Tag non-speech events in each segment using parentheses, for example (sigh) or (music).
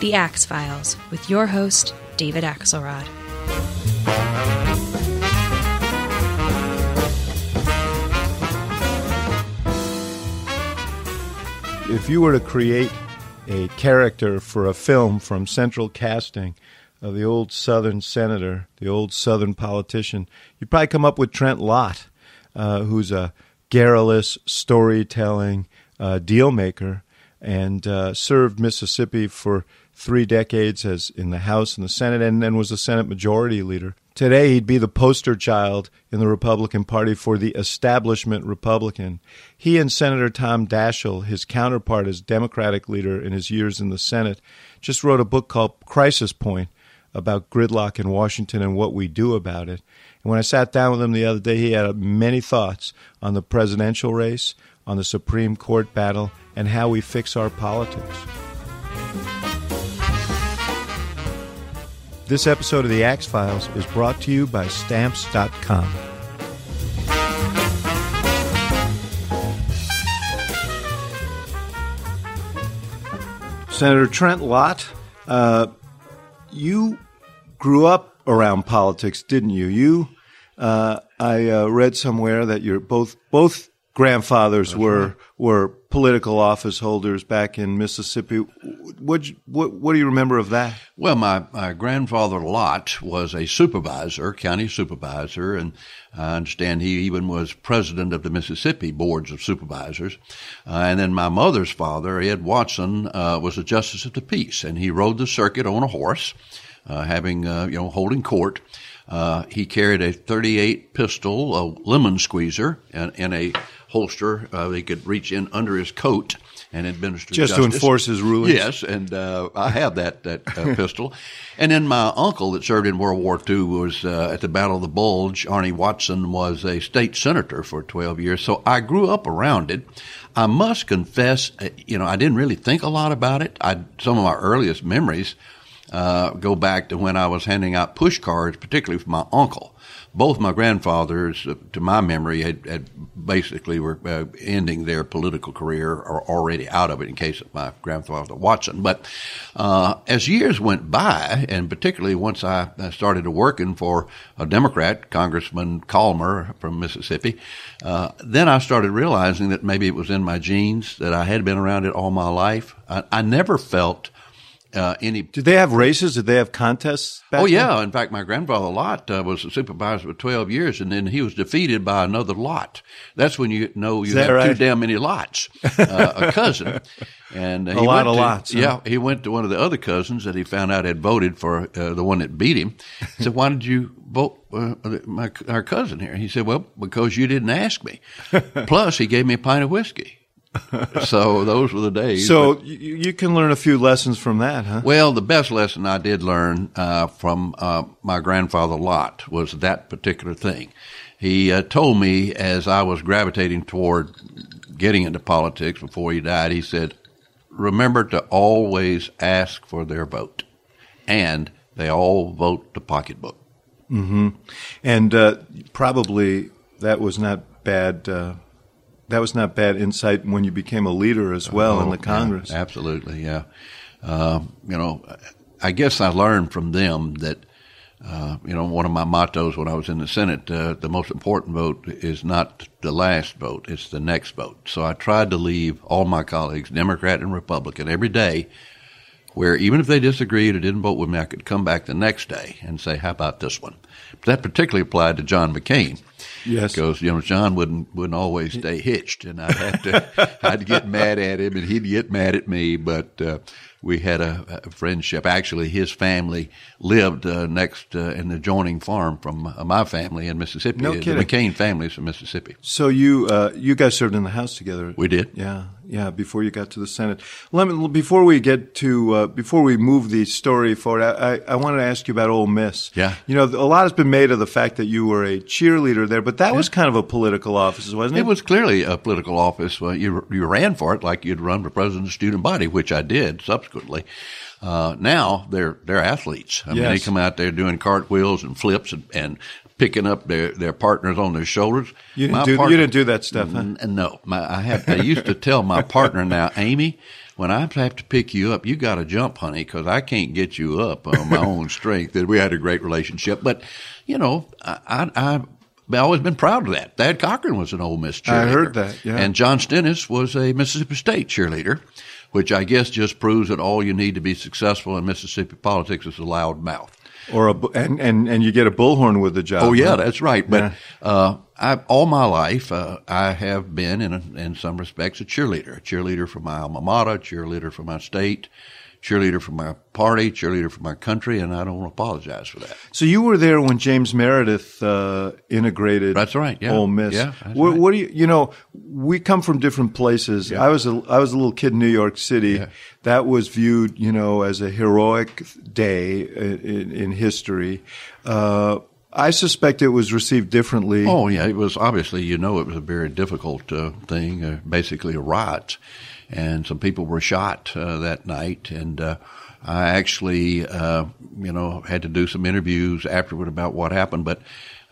The Axe Files, with your host, David Axelrod. If you were to create a character for a film from central casting of the old Southern senator, the old Southern politician, you'd probably come up with Trent Lott, uh, who's a garrulous, storytelling uh, deal maker and uh, served Mississippi for three decades as in the House and the Senate, and then was the Senate Majority Leader. Today, he'd be the poster child in the Republican Party for the establishment Republican. He and Senator Tom Daschle, his counterpart as Democratic leader in his years in the Senate, just wrote a book called Crisis Point about gridlock in Washington and what we do about it. And when I sat down with him the other day, he had many thoughts on the presidential race, on the Supreme Court battle, and how we fix our politics. This episode of The Axe Files is brought to you by Stamps.com. Senator Trent Lott, uh, you grew up around politics, didn't you? You, uh, I uh, read somewhere that you're both both grandfathers That's were right. were political office holders back in Mississippi. What what what do you remember of that? Well, my, my grandfather Lott was a supervisor, county supervisor, and I understand he even was president of the Mississippi boards of supervisors. Uh, and then my mother's father, Ed Watson, uh, was a justice of the peace, and he rode the circuit on a horse, uh, having uh, you know holding court. Uh, he carried a 38 pistol, a lemon squeezer, and, and a holster. Uh, he could reach in under his coat and administer just justice. to enforce his rulings. Yes, and uh, I have that that uh, (laughs) pistol. And then my uncle that served in World War II was uh, at the Battle of the Bulge. Arnie Watson was a state senator for 12 years, so I grew up around it. I must confess, uh, you know, I didn't really think a lot about it. I some of my earliest memories uh, go back to when I was handing out push cards, particularly for my uncle both my grandfathers, uh, to my memory, had, had basically were uh, ending their political career or already out of it. In case of my grandfather Watson, but uh, as years went by, and particularly once I started working for a Democrat, Congressman Colmer from Mississippi, uh, then I started realizing that maybe it was in my genes that I had been around it all my life. I, I never felt uh, any. Did they have races? Did they have contests? oh yeah. Then? In fact, my grandfather Lott uh, was a supervisor for twelve years, and then he was defeated by another Lott. That's when you know you have right? too damn many lots. Uh, a cousin, (laughs) and uh, a lot of to, lots. Huh? Yeah, he went to one of the other cousins that he found out had voted for uh, the one that beat him. He said, "Why did you vote uh, my our cousin here?" He said, "Well, because you didn't ask me. (laughs) Plus, he gave me a pint of whiskey." (laughs) so those were the days. So but, you, you, can learn a few lessons from that, huh? Well, the best lesson I did learn uh, from uh, my grandfather Lott was that particular thing. He uh, told me as I was gravitating toward getting into politics before he died, he said, "Remember to always ask for their vote, and they all vote the pocketbook." Mm-hmm. And uh, probably that was not bad uh, that was not bad insight when you became a leader as well oh, in the Congress. Yeah, absolutely, yeah. Uh, you know, I guess I learned from them that, uh, you know, one of my mottos when I was in the Senate, uh, the most important vote is not the last vote, it's the next vote. So I tried to leave all my colleagues, Democrat and Republican, every day where even if they disagreed or didn't vote with me, I could come back the next day and say, how about this one? But that particularly applied to John McCain. Yes. Because, you know, John wouldn't, wouldn't always stay hitched and I'd have to, (laughs) I'd get mad at him and he'd get mad at me. But, uh, we had a, a friendship. Actually, his family lived uh, next uh, in the adjoining farm from uh, my family in Mississippi. No the kidding. McCain family's from Mississippi. So you uh, you guys served in the House together. We did. Yeah, yeah. Before you got to the Senate, let me before we get to uh, before we move the story forward, I, I, I wanted to ask you about Ole Miss. Yeah. You know, a lot has been made of the fact that you were a cheerleader there, but that was kind of a political office, wasn't it? It was clearly a political office. You you ran for it like you'd run for president of the student body, which I did subsequently. Uh, now they're they're athletes. I mean, they come out there doing cartwheels and flips and, and picking up their, their partners on their shoulders. You didn't do partner- you didn't do that stuff, huh? N- no, my, I have. I used to tell my partner now, Amy, when I have to pick you up, you got to jump, honey, because I can't get you up on my own strength. And we had a great relationship, but you know, I, I, I've always been proud of that. Thad Cochran was an Ole Miss cheerleader. I heard that, yeah. And John Stennis was a Mississippi State cheerleader, which I guess just proves that all you need to be successful in Mississippi politics is a loud mouth. Or a and and and you get a bullhorn with the job. Oh yeah, huh? that's right. But Yeah. uh, I, all my life, uh, I have been in a, in some respects a cheerleader. A cheerleader for my alma mater, cheerleader for my state, cheerleader for my party, cheerleader for my country, and I don't apologize for that. So you were there when James Meredith uh, integrated. That's right, yeah. Ole Miss. Yeah, what, right. what do you? You know, we come from different places. I was a I was a little kid in New York City. Yeah. That was viewed, you know, as a heroic day in, in history. Uh, I suspect it was received differently. Oh yeah, it was obviously you know it was a very difficult uh, thing, uh, basically a riot, and some people were shot uh, that night, and uh, I actually uh, you know had to do some interviews afterward about what happened, but.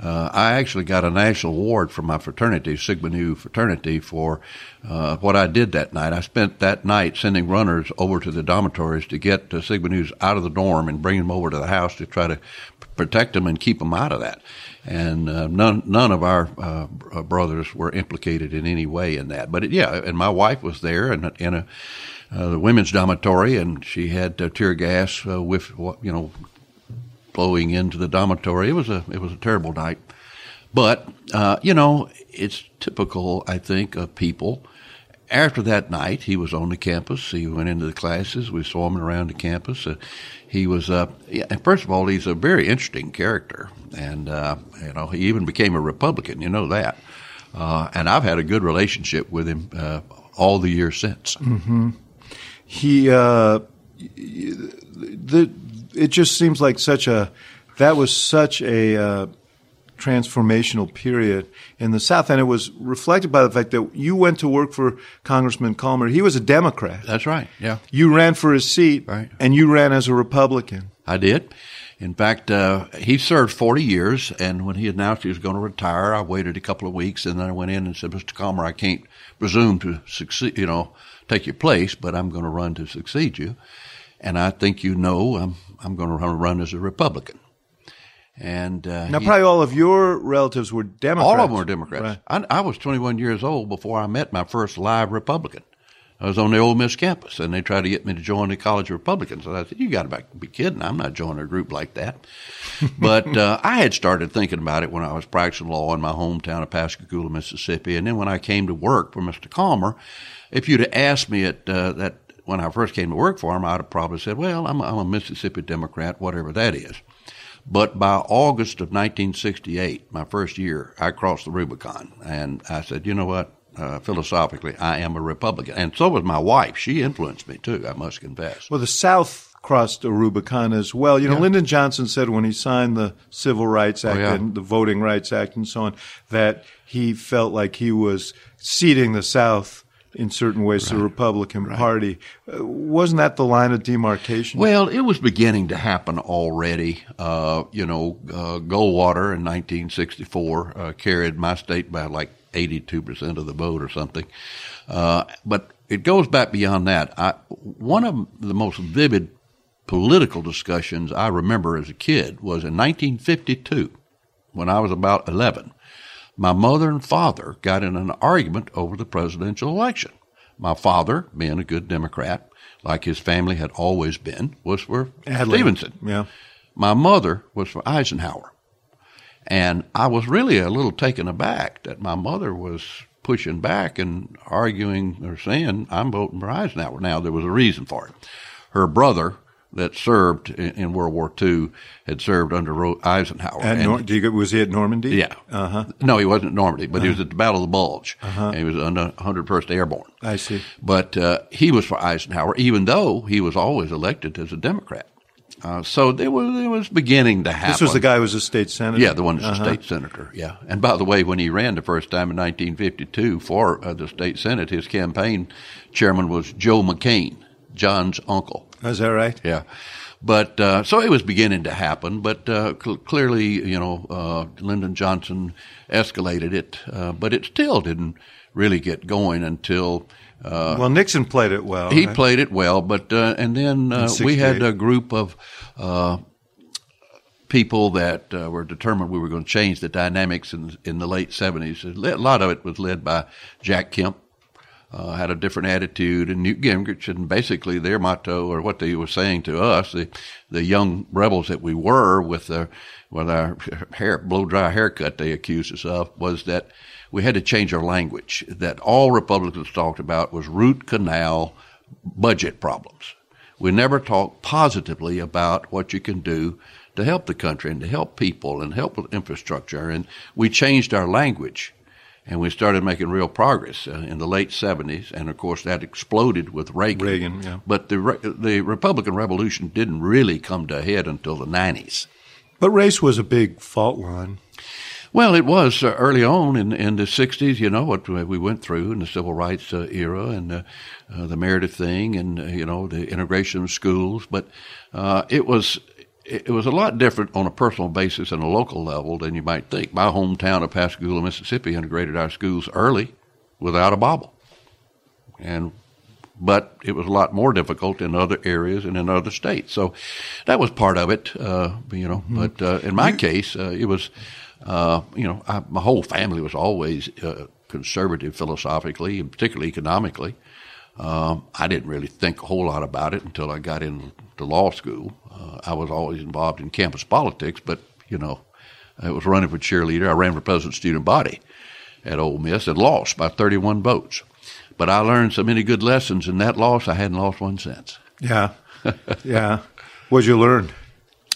Uh, I actually got a national award from my fraternity, Sigma Nu fraternity, for uh, what I did that night. I spent that night sending runners over to the dormitories to get uh, Sigma Nus out of the dorm and bring them over to the house to try to protect them and keep them out of that. And uh, none none of our uh, brothers were implicated in any way in that. But it, yeah, and my wife was there in a, in a uh, the women's dormitory, and she had uh, tear gas uh, with you know blowing into the dormitory. It was a it was a terrible night. But uh, you know, it's typical, I think, of people. After that night, he was on the campus. He went into the classes. We saw him around the campus. Uh, he was, uh, yeah, first of all, he's a very interesting character, and uh, you know, he even became a Republican. You know that. Uh, and I've had a good relationship with him uh, all the years since. he uh, the it just seems like such a that was such a uh, transformational period in the South, and it was reflected by the fact that you went to work for Congressman Colmer. He was a Democrat. That's right. Yeah. You ran for his seat, Right. and you ran as a Republican. I did. In fact, uh, he served 40 years, and when he announced he was going to retire, I waited a couple of weeks, and then I went in and said, Mr. Colmer, I can't presume to succeed, you know, take your place, but I'm going to run to succeed you. And I think you know I'm, I'm going to run as a Republican. And uh, Now, he- probably all of your relatives were Democrats. all of them were Democrats. Right. I, I was 21 years old before I met my first live Republican. I was on the Ole Miss campus, and they tried to get me to join the College of Republicans. And I said, "You got to be kidding! I'm not joining a group like that." (laughs) but uh, I had started thinking about it when I was practicing law in my hometown of Pascagoula, Mississippi, and then when I came to work for Mr. Colmer, if you'd have asked me at uh, that when I first came to work for him, I'd have probably said, "Well, I'm, I'm a Mississippi Democrat, whatever that is." But by August of 1968, my first year, I crossed the Rubicon, and I said, "You know what? Uh, philosophically, I am a Republican," and so was my wife. She influenced me too. I must confess. Well, the South crossed the Rubicon as well. You know, Yeah. Lyndon Johnson said when he signed the Civil Rights Act yeah. and the Voting Rights Act and so on that he felt like he was seating the South in certain ways to the Republican Party. Uh, wasn't that the line of demarcation? Well, it was beginning to happen already. Uh, you know, uh, Goldwater in 1964 uh, carried my state by like 82% of the vote or something. Uh, but it goes back beyond that. I, one of the most vivid political discussions I remember as a kid was in 1952 when I was about 11. My mother and father got in an argument over the presidential election. My father, being a good Democrat, like his family had always been, was for Adlai. Stevenson. Yeah. My mother was for Eisenhower. And I was really a little taken aback that my mother was pushing back and arguing or saying, I'm voting for Eisenhower. Now, there was a reason for it. her brother that served in, in World War II had served under Eisenhower. At Nor- you, was he at Normandy? Yeah. Uh-huh. No, he wasn't at Normandy, but uh-huh. he was at the Battle of the Bulge. Uh-huh. he was under 101st Airborne. I see. But uh, he was for Eisenhower, even though he was always elected as a Democrat. Uh, so it was it was beginning to happen. This was the guy who was a state senator. Yeah, the one that's uh-huh. a state senator. Yeah, and by the way, when he ran the first time in 1952 for uh, the state senate, his campaign chairman was Joe McCain, John's uncle. Is that right? Yeah. But uh, so it was beginning to happen, but uh, cl- clearly, you know, uh, Lyndon Johnson escalated it, uh, but it still didn't really get going until. Uh, well, Nixon played it well. He right? played it well, but uh, and then we had a group of people that were determined we were going to change the dynamics in in the late seventies. A lot of it was led by Jack Kemp uh, had a different attitude, and Newt Gingrich, and basically their motto, or what they were saying to us, the the young rebels that we were with the with our hair blow dry haircut, they accused us of, was that we had to change our language. That all Republicans talked about was root canal budget problems. We never talked positively about what you can do to help the country and to help people and help with infrastructure. And we changed our language and we started making real progress uh, in the late 70s. And of course, that exploded with Reagan. Reagan, yeah. But the the Republican Revolution didn't really come to a head until the 90s. But race was a big fault line. Well, it was uh, early on in, in the 60s, you know, what we went through in the civil rights uh, era and uh, uh the Meredith thing and, uh, you know, the integration of schools. But uh, it was it was a lot different on a personal basis and a local level than you might think. My hometown of Pascagoula, Mississippi, integrated our schools early without a bobble, and but it was a lot more difficult in other areas and in other states. So that was part of it, uh, you know. Mm-hmm. But uh, in my case, uh, it was, uh, you know, I, my whole family was always uh, conservative philosophically and particularly economically. Um, I didn't really think a whole lot about it until I got into law school. Uh, I was always involved in campus politics, but you know, I was running for cheerleader. I ran for president student body at Ole Miss and lost by 31 votes. But I learned so many good lessons in that loss. I hadn't lost one since. Yeah, (laughs) yeah. What'd you learn?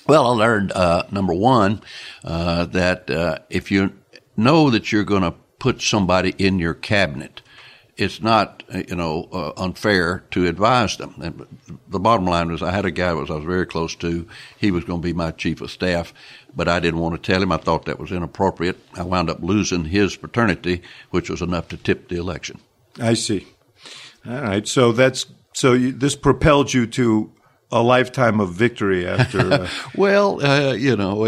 Well, I learned uh, number one uh, that uh, if you know that you're going to put somebody in your cabinet it's not you know uh, unfair to advise them. And the bottom line was, I had a guy was I was very close to. He was going to be my chief of staff, but I didn't want to tell him. I thought that was inappropriate. I wound up losing his paternity, which was enough to tip the election. I see. All right, so that's so you, this propelled you to a lifetime of victory after. Uh... (laughs) well, uh, you know,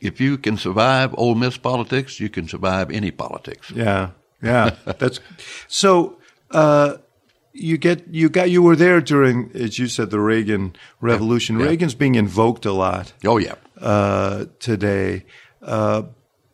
if you can survive Ole Miss politics, you can survive any politics. Yeah. Yeah, that's so. Uh, you get you got you were there during, as you said, the Reagan Revolution. Yeah. Reagan's being invoked a lot. Oh yeah, uh, today. Uh,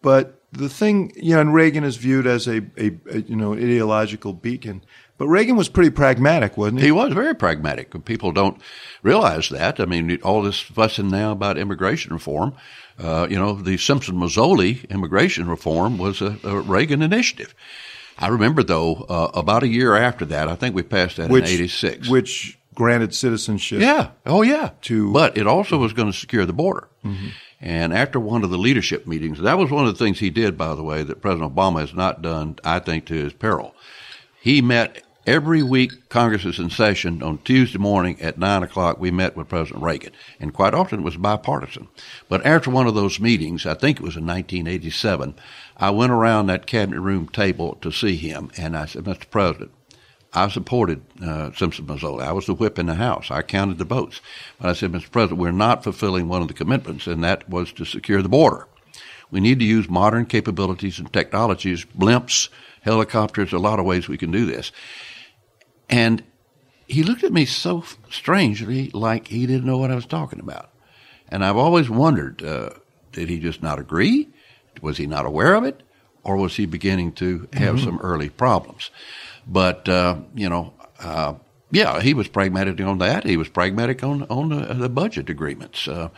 but the thing, you know, and Reagan is viewed as a, a, a, you know ideological beacon. But Reagan was pretty pragmatic, wasn't he? He was very pragmatic. People don't realize that. I mean, all this fussing now about immigration reform. Uh, you know, the Simpson Mazzoli immigration reform was a, a Reagan initiative. I remember, though, uh, about a year after that, I think we passed that which, in '86, which granted citizenship. Yeah. Oh, yeah. To but it also was going to secure the border. Mm-hmm. And after one of the leadership meetings, that was one of the things he did, by the way, that President Obama has not done, I think, to his peril. He met Every week, Congress is in session on Tuesday morning at 9 o'clock. We met with President Reagan, and quite often it was bipartisan. But after one of those meetings, I think it was in 1987, I went around that cabinet room table to see him, and I said, Mr. President, I supported uh, Simpson Mazzoli. I was the whip in the House. I counted the votes. But I said, Mr. President, we're not fulfilling one of the commitments, and that was to secure the border. We need to use modern capabilities and technologies, blimps, helicopters, a lot of ways we can do this. And he looked at me so strangely, like he didn't know what I was talking about. And I've always wondered, uh, did he just not agree? Was he not aware of it? Or was he beginning to have mm-hmm. some early problems? But, uh, you know, uh, yeah, he was pragmatic on that. He was pragmatic on, on the, the budget agreements. Uh,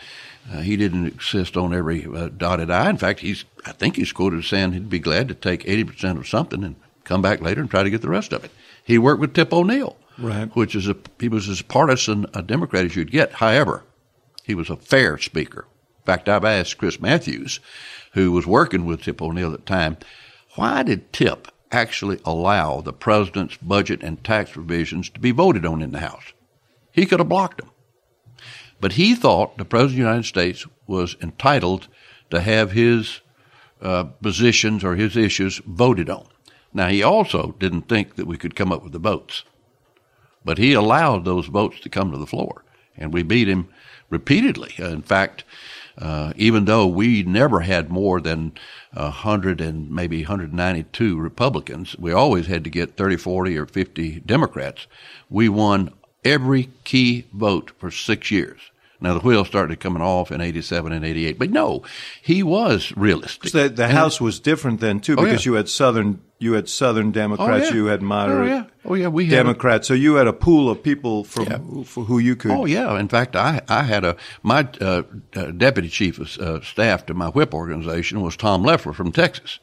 uh, he didn't insist on every uh, dotted I. In fact, he's, I think he's quoted as saying he'd be glad to take 80% of something and come back later and try to get the rest of it. He worked with Tip O'Neill Right. Which is a he was as partisan a Democrat as you'd get. However, he was a fair speaker. In fact, I've asked Chris Matthews, who was working with Tip O'Neill at the time, why did Tip actually allow the president's budget and tax revisions to be voted on in the House? He could have blocked them. But he thought the President of the United States was entitled to have his uh, positions or his issues voted on. Now, he also didn't think that we could come up with the votes, but he allowed those votes to come to the floor, and we beat him repeatedly. Uh, in fact, uh, even though we never had more than 100 and maybe 192 Republicans, we always had to get 30, 40, or 50 Democrats. We won every key vote for six years. Now the wheels started coming off in '87 and '88, but no, he was realistic. So the, the House was different then too, Oh, because yeah. you had Southern, you had Southern Democrats, yeah. you had moderate Oh, yeah. Oh, yeah, we had- Democrats. So you had a pool of people from Yeah. who, for who you could. Oh yeah. In fact, I I had a my uh, uh, deputy chief of uh, staff to my whip organization was Tom Loeffler from Texas.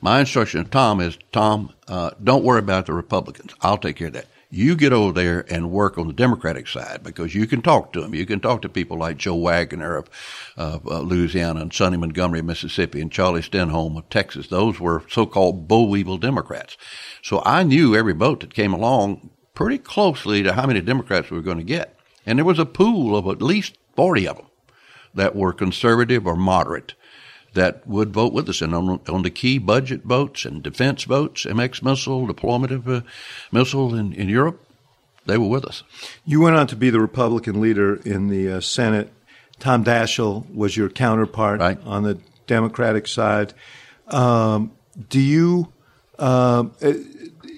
My instruction to Tom is Tom, uh, don't worry about the Republicans. I'll take care of that. You get over there and work on the Democratic side because you can talk to them. You can talk to people like Joe Waggonner of, of uh, Louisiana and Sonny Montgomery of Mississippi and Charlie Stenholm of Texas. Those were so-called boll weevil Democrats. So I knew every vote that came along pretty closely to how many Democrats we were going to get. And there was a pool of at least 40 of them that were conservative or moderate that would vote with us. And on, on the key budget votes and defense votes, MX missile, deployment of a missile in, in Europe, they were with us. You went on to be the Republican leader in the uh, Senate. Tom Daschle was your counterpart Right. on the Democratic side. Um, do you, um, uh,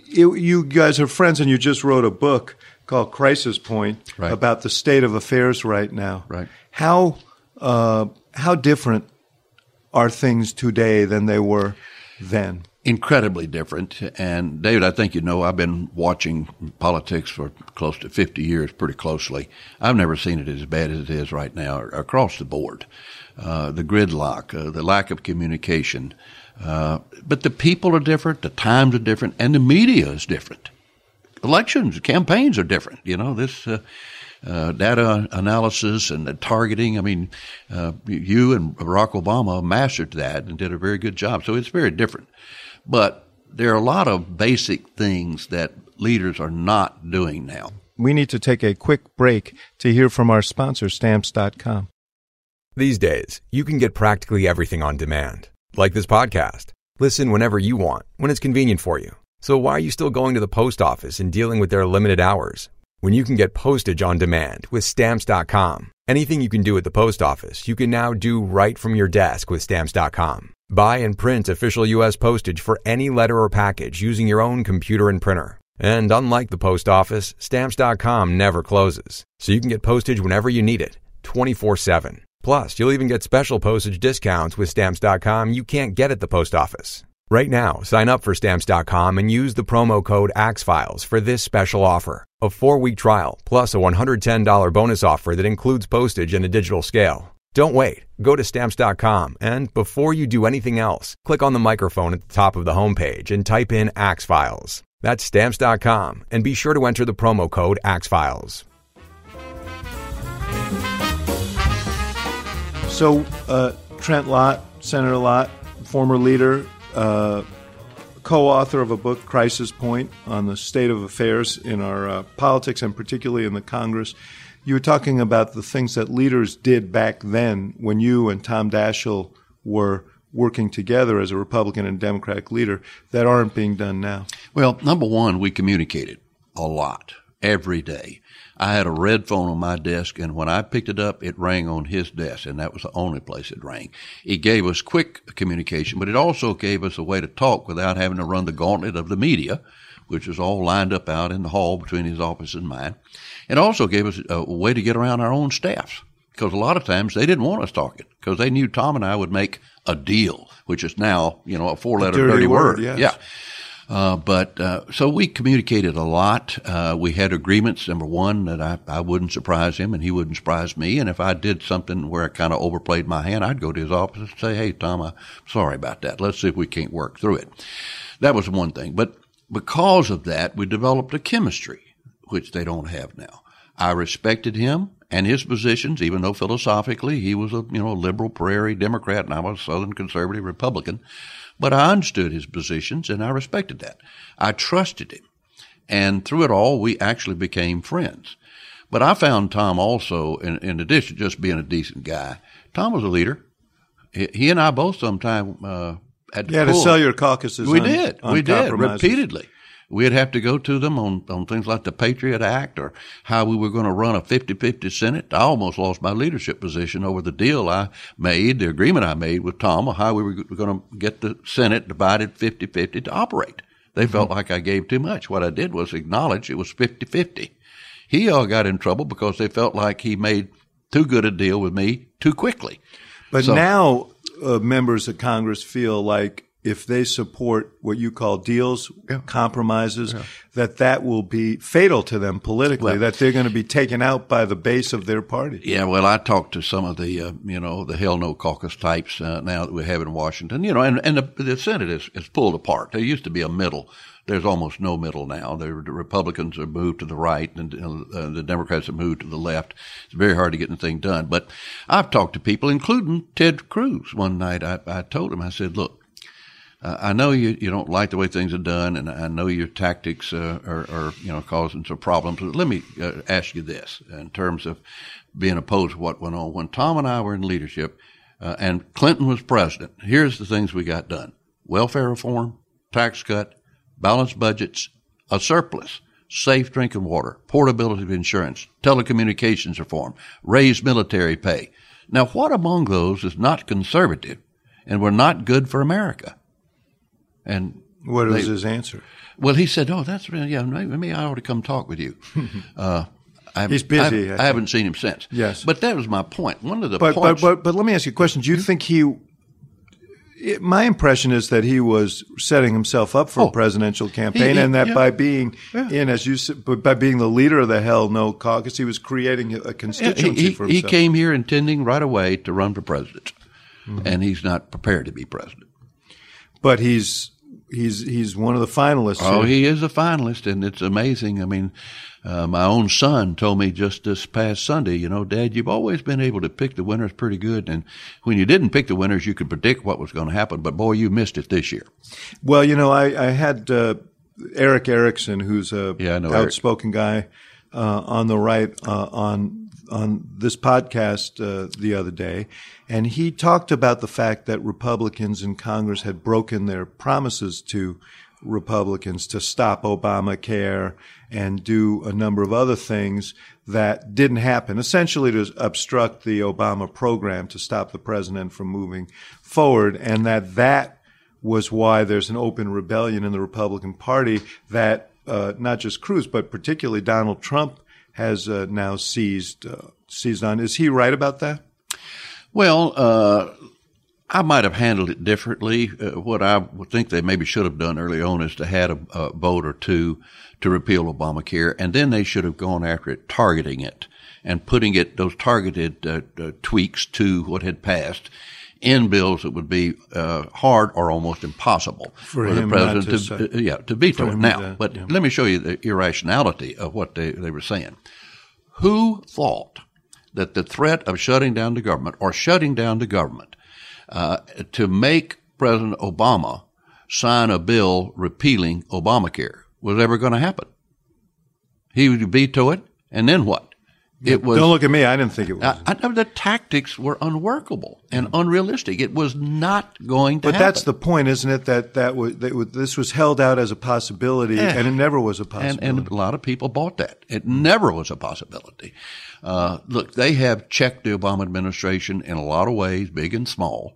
you, you guys are friends, and you just wrote a book called Crisis Point Right. about the state of affairs right now. Right. How uh, how different are things today than they were then? incredibly different. And David, I think you know I've been watching politics for close to 50 years pretty closely. I've never seen it as bad as it is right now across the board. Uh, the gridlock, uh, the lack of communication. Uh, but the people are different, the times are different, and the media is different. Elections, campaigns are different. You know, this, uh, data analysis and the targeting. I mean, uh, you and Barack Obama mastered that and did a very good job. So it's very different. But there are a lot of basic things that leaders are not doing now. We need to take a quick break to hear from our sponsor, Stamps.com. These days, you can get practically everything on demand, like this podcast. Listen whenever you want, when it's convenient for you. So why are you still going to the post office and dealing with their limited hours? When you can get postage on demand with Stamps.com. Anything you can do at the post office, you can now do right from your desk with Stamps.com. Buy and print official U.S. postage for any letter or package using your own computer and printer. And unlike the post office, Stamps.com never closes, so you can get postage whenever you need it, 24 7. Plus, you'll even get special postage discounts with Stamps.com you can't get at the post office. Right now, sign up for Stamps.com and use the promo code AXFILES for this special offer a four week trial plus a $110 bonus offer that includes postage and a digital scale. Don't wait. Go to Stamps.com and before you do anything else, click on the microphone at the top of the homepage and type in AXFILES. That's Stamps.com and be sure to enter the promo code AXFILES. So, uh, Trent Lott, Senator Lott, former leader, uh, co author of a book, Crisis Point, on the state of affairs in our uh, politics and particularly in the Congress. You were talking about the things that leaders did back then when you and Tom Daschle were working together as a Republican and Democratic leader that aren't being done now. Well, number one, we communicated a lot every day. I had a red phone on my desk, and when I picked it up, it rang on his desk, and that was the only place it rang. It gave us quick communication, but it also gave us a way to talk without having to run the gauntlet of the media, which was all lined up out in the hall between his office and mine. It also gave us a way to get around our own staffs, because a lot of times they didn't want us talking, because they knew Tom and I would make a deal, which is now, you know, a four letter dirty dirty, word, word. yes. Yeah. Uh, but uh, so we communicated a lot. Uh, we had agreements. Number one, that I, I wouldn't surprise him and he wouldn't surprise me. And if I did something where I kind of overplayed my hand, I'd go to his office and say, "Hey, Tom, I'm sorry about that. Let's see if we can't work through it." That was one thing. But because of that, we developed a chemistry which they don't have now. I respected him and his positions, even though philosophically he was a you know liberal prairie Democrat and I was a Southern conservative Republican. But I understood his positions and I respected that. I trusted him. And through it all, we actually became friends. But I found Tom also, in, in addition to just being a decent guy, Tom was a leader. He, he and I both sometimes uh, had to, you had to sell your caucuses. We on, did. on we did repeatedly. We'd have to go to them on, on things like the Patriot Act or how we were going to run a 50-50 Senate. I almost lost my leadership position over the deal I made, the agreement I made with Tom how we were going to get the Senate divided 50-50 to operate. They felt Mm-hmm. like I gave too much. What I did was acknowledge it was 50-50. He all got in trouble because they felt like he made too good a deal with me too quickly. But So- now uh, members of Congress feel like if they support what you call deals, compromises, that that will be fatal to them politically, Well- that they're going to be taken out by the base of their party. Yeah, well, I talked to some of the, uh, you know, the hell no caucus types uh, now that we have in Washington, you know, and, and the, the Senate is, is pulled apart. There used to be a middle. There's almost no middle now. The Republicans have moved to the right and uh, the Democrats have moved to the left. It's very hard to get anything done. But I've talked to people, including Ted Cruz. One night I, I told him, I said, look, uh, I know you, you don't like the way things are done, and I know your tactics uh, are, are, you know, causing some problems. But let me uh, ask you this in terms of being opposed to what went on. When Tom and I were in leadership uh, and Clinton was president, here's the things we got done. Welfare reform, tax cut, balanced budgets, a surplus, safe drinking water, portability of insurance, telecommunications reform, raised military pay. Now, what among those is not conservative and were not good for America? And What was They- his answer? well, he said, "Oh, that's really yeah. Maybe maybe I ought to come talk with you." (laughs) Uh, I haven't- He's busy, I, I haven't- I haven't seen him since. Yes. but that was my point. One of the But, but points. but but let me ask you a question. Do you think he? it- My impression is that he was setting himself up for Oh. a presidential campaign, He- he- and that yeah. by being Yeah. in, as you said, but by being the leader of the Hell No Caucus, he was creating a constituency he, for himself. he came here intending right away to run for president, Mm-hmm. and he's not prepared to be president. but he's he's he's one of the finalists. Oh, here. he is a finalist, and it's amazing. I mean, uh, my own son told me just this past Sunday, you know, Dad, you've always been able to pick the winners pretty good, and when you didn't pick the winners, you could predict what was going to happen. But boy, you missed it this year. Well, you know, I, I had uh, Erick Erickson, who's a Yeah, know Erick. outspoken guy uh, on the right uh, on on this podcast uh, the other day, and he talked about the fact that Republicans in Congress had broken their promises to Republicans to stop Obamacare and do a number of other things that didn't happen, essentially to obstruct the Obama program to stop the president from moving forward, and that that was why there's an open rebellion in the Republican Party that uh, not just Cruz, but particularly Donald Trump has uh, now seized uh, seized on. Is he right about that? Well, uh, I might have handled it differently. Uh, what I would think they maybe should have done early on is to had a, a vote or two to repeal Obamacare, and then they should have gone after it, targeting it and putting it those targeted uh, uh, tweaks to what had passed in bills that would be uh, hard or almost impossible For the president to to, uh, yeah to veto it now. to- but yeah. let me show you the irrationality of what they, they were saying. Who thought that the threat of shutting down the government or shutting down the government uh, to make President Obama sign a bill repealing Obamacare was ever going to happen? He would veto it, and then what? It was Don't look at me. I didn't think it was. I, I, the tactics were unworkable and unrealistic. It was not going to but happen. that's the point, isn't it? That that was that was, this was held out as a possibility, Yeah. and it never was a and, possibility. and a lot of people bought that. It never was a possibility. Uh, look, they have checked the Obama administration in a lot of ways, big and small.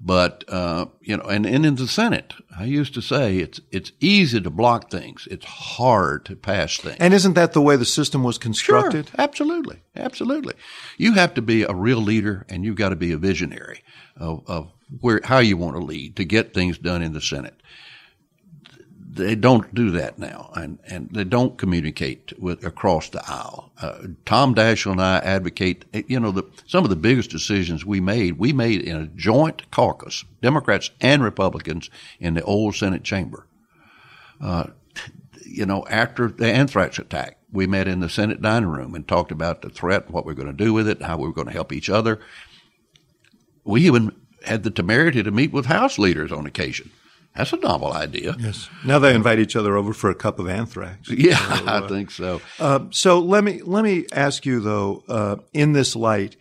But uh, you know, and, and in the Senate, I used to say it's it's easy to block things. It's hard to pass things. And isn't that the way the system was constructed? Sure, absolutely, absolutely. You have to be a real leader, and you've got to be a visionary of, of where how you want to lead to get things done in the Senate. They don't do that now, and, and they don't communicate with across the aisle. Uh, Tom Daschle and I advocate. You know, the, some of the biggest decisions we made, we made in a joint caucus, Democrats and Republicans, in the old Senate chamber you know, after the anthrax attack, we met in the Senate dining room and talked about the threat, what we're going to do with it, how we we're going to help each other. We even had the temerity to meet with House leaders on occasion. That's a novel idea. Yes. Now they invite each other over for a cup of anthrax. (laughs) Yeah, so, uh, I think so. Uh, so let me let me ask you though, uh, in this light,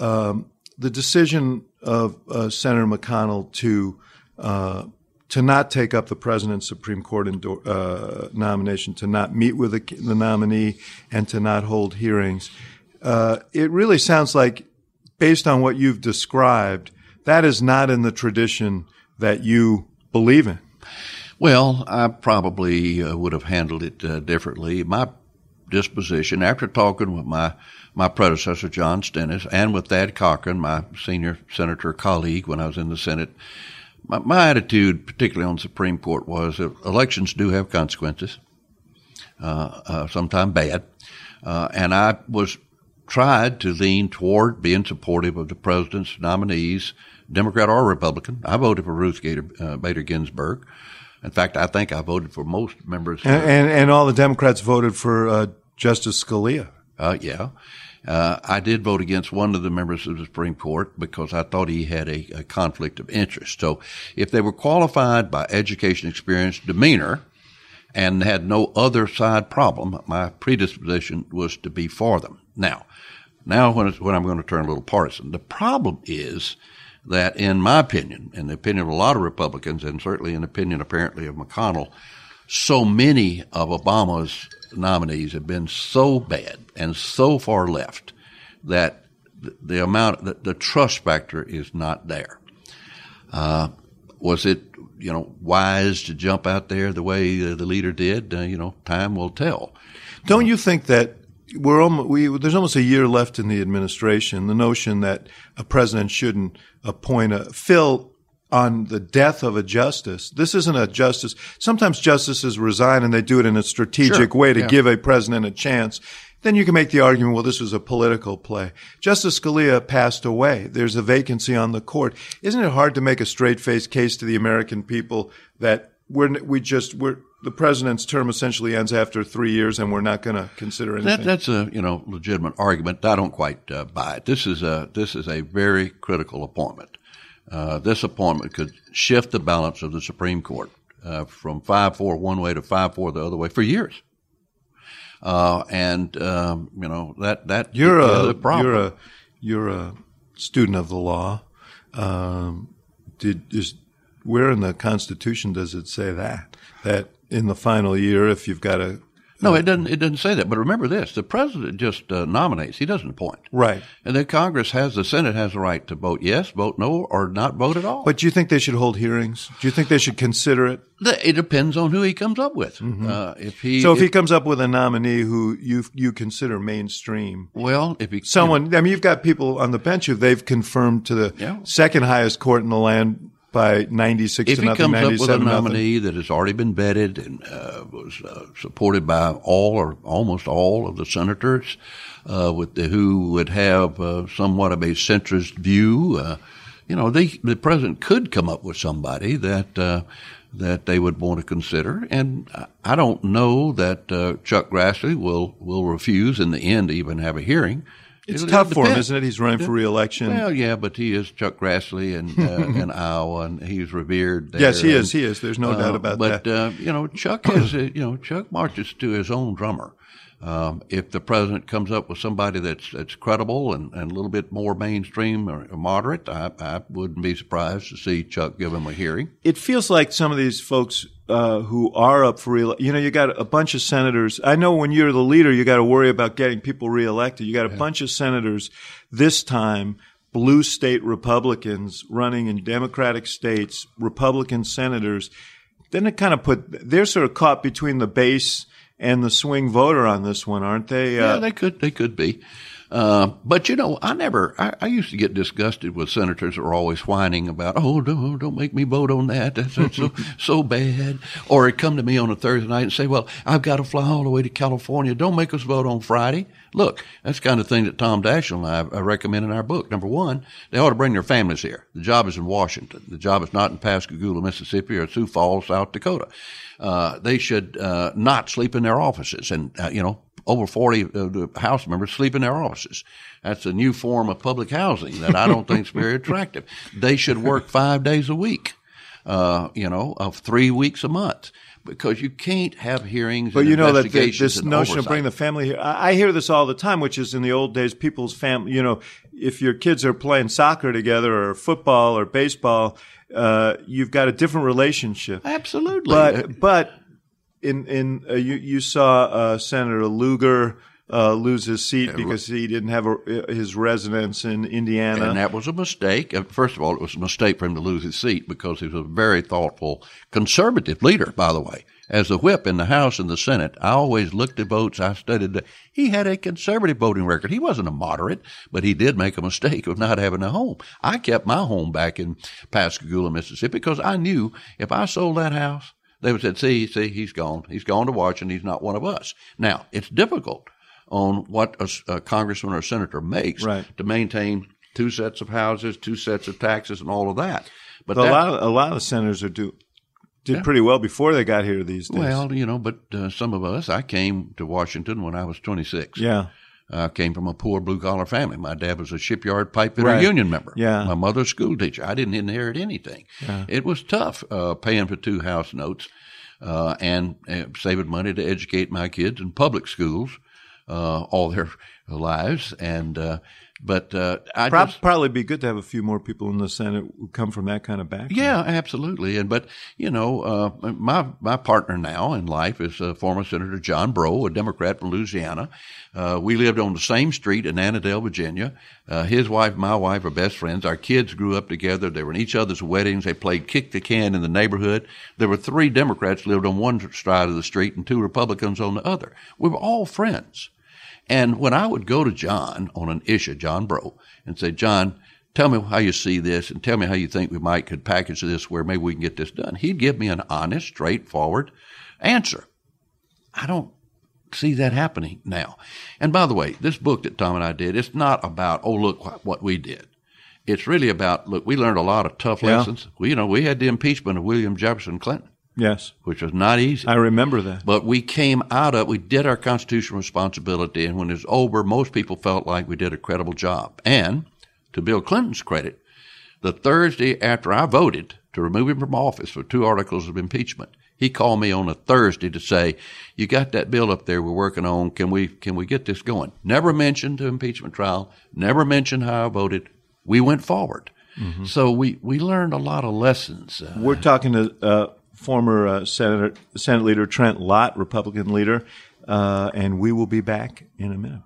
um, the decision of uh, Senator McConnell to uh, to not take up the president's Supreme Court uh, nomination, to not meet with the, the, nominee, and to not hold hearings, it really sounds like, based on what you've described, that is not in the tradition that you believe in? Well, I probably uh, would have handled it uh, differently. My disposition, after talking with my my predecessor John Stennis and with Thad Cochran, my senior senator colleague when I was in the Senate, my, my attitude, particularly on the Supreme Court, was that elections do have consequences, uh, uh sometimes bad, uh, and I was tried to lean toward being supportive of the president's nominees Democrat or Republican. I voted for Ruth Gator, uh, Bader Ginsburg. In fact, I think I voted for most members. And, and, and all the Democrats voted for uh, Justice Scalia. Uh, yeah. Uh, I did vote against one of the members of the Supreme Court because I thought he had a, a conflict of interest. So if they were qualified by education, experience, demeanor, and had no other side problem, my predisposition was to be for them. Now, now when, when I'm going to turn a little partisan, the problem is that, in my opinion, in the opinion of a lot of Republicans, and certainly in the opinion apparently of McConnell, so many of Obama's nominees have been so bad and so far left that the, amount, the, the, trust factor is not there. Uh, was it, you know, wise to jump out there the way the leader did? Uh, you know, time will tell. Don't you think that we're almost, we, there's almost a year left in the administration. The notion that a president shouldn't appoint a fill on the death of a justice. This isn't a justice. Sometimes justices resign and they do it in a strategic sure. way to yeah. give a president a chance. Then you can make the argument, well, this was a political play. Justice Scalia passed away. There's a vacancy on the court. Isn't it hard to make a straight faced case to the American people that we're, we just, we're, the president's term essentially ends after three years, and we're not going to consider anything. That, that's a you know legitimate argument. I don't quite uh, buy it. This is a this is a very critical appointment. Uh, this appointment could shift the balance of the Supreme Court uh, from five four one way to five four the other way for years. Uh, and um, you know that that you're a you're a you're a student of the law. Um, did is where in the Constitution does it say that that in the final year if you've got a no, it doesn't. It doesn't say that. But remember this: the president just uh, nominates; he doesn't appoint. Right. And then Congress has the Senate has the right to vote yes, vote no, or not vote at all. But do you think they should hold hearings? Do you think they should consider it? It depends on who he comes up with. Mm-hmm. Uh, if he so if, if, he comes up with a nominee who you you consider mainstream, well, if he someone, I mean, you've got people on the bench who they've confirmed to the yeah. second highest court in the land by 96 if to nothing, he comes up with a nominee nothing. that has already been vetted and uh, was uh, supported by all or almost all of the senators, uh, with the, who would have uh, somewhat of a centrist view, uh, you know, they, the president could come up with somebody that uh, that they would want to consider. And I don't know that Chuck Grassley will will refuse in the end to even have a hearing. It's It'll, tough for him, isn't it? He's running for reelection. Well, yeah, but he is Chuck Grassley and uh, (laughs) in Iowa, and he's revered. There. Yes, he and, is. He is. There's no uh, doubt about but, that. But uh, you know, Chuck (coughs) has you know Chuck marches to his own drummer. Um, if the president comes up with somebody that's that's credible and, and a little bit more mainstream or, or moderate, I, I, wouldn't be surprised to see Chuck give him a hearing. It feels like some of these folks uh, who are up for re you know, you got a bunch of senators. I know when you're the leader, you got to worry about getting people reelected. You got a yeah. bunch of senators this time blue state Republicans running in Democratic states, Republican senators. Then it kind of put, they're sort of caught between the base and the swing voter on this one, aren't they? Uh, yeah, they could. They could be. Uh, but you know, I never. I, I, used to get disgusted with senators that were always whining about, "Oh, don't don't make me vote on that. That's, that's so (laughs) so bad." Or he'd come to me on a Thursday night and say, "Well, I've got to fly all the way to California. Don't make us vote on Friday." Look, that's the kind of thing that Tom Daschle and I, I recommend in our book. Number one, they ought to bring their families here. The job is in Washington. The job is not in Pascagoula, Mississippi, or Sioux Falls, South Dakota. Uh, they should uh, not sleep in their offices and uh, you know over 40 of the House members sleep in their offices. That's a new form of public housing that I don't think is very attractive. They should work five days a week, uh, you know, of three weeks a month because you can't have hearings. But you know that the, this notion oversight. of bringing the family here, I, I, hear this all the time, which is in the old days, people's family. You know, if your kids are playing soccer together or football or baseball, uh, you've got a different relationship. Absolutely, but but in in uh, you you saw uh, Senator Lugar uh, lose his seat because he didn't have a, his residence in Indiana. And that was a mistake. Uh, first of all, it was a mistake for him to lose his seat because he was a very thoughtful conservative leader, by the way. As the whip in the House and the Senate, I always looked at votes. I studied. The, he had a conservative voting record. He wasn't a moderate, but he did make a mistake of not having a home. I kept my home back in Pascagoula, Mississippi, because I knew if I sold that house, they would say, see, see, he's gone. He's gone to Washington. He's not one of us. Now, it's difficult on what a, a congressman or a senator makes right. to maintain two sets of houses, two sets of taxes, and all of that. But that, a lot of a lot of senators are do did yeah. pretty well before they got here these days. Well, you know, but uh, some of us, I came to Washington when I was 26. Yeah. I came from a poor blue collar family. My dad was a shipyard pipe fitter right. union member. Yeah. My mother's school teacher. I didn't inherit anything. Yeah. It was tough uh, paying for two house notes uh, and uh, saving money to educate my kids in public schools uh, all their lives. And uh, but uh, I Pro- just, probably be good to have a few more people in the Senate who come from that kind of background. Yeah, absolutely. And but you know, uh, my my partner now in life is uh, former Senator John Breaux, a Democrat from Louisiana. Uh, we lived on the same street in Annandale, Virginia. Uh, his wife, my wife, are best friends. Our kids grew up together. They were in each other's weddings. They played kick the can in the neighborhood. There were three Democrats lived on one side of the street and two Republicans on the other. We were all friends. And when I would go to John on an issue, John Breaux, and say, John, tell me how you see this and tell me how you think we might could package this where maybe we can get this done. He'd give me an honest, straightforward answer. I don't see that happening now. And by the way, this book that Tom and I did, it's not about, oh, look what we did. It's really about, look, we learned a lot of tough Yeah. lessons. We, you know, we had the impeachment of William Jefferson Clinton, Yes, which was not easy. I remember that. But we came out of, we did our constitutional responsibility, and when it was over, most people felt like we did a credible job. And to Bill Clinton's credit, the Thursday after I voted to remove him from office for two articles of impeachment, he called me on a Thursday to say, "You got that bill up there we're working on? Can we can we get this going?" Never mentioned the impeachment trial. Never mentioned how I voted. We went forward. So we we learned a lot of lessons. Uh, We're talking to uh, former uh, Senator Senate Leader Trent Lott, Republican leader, uh, and we will be back in a minute.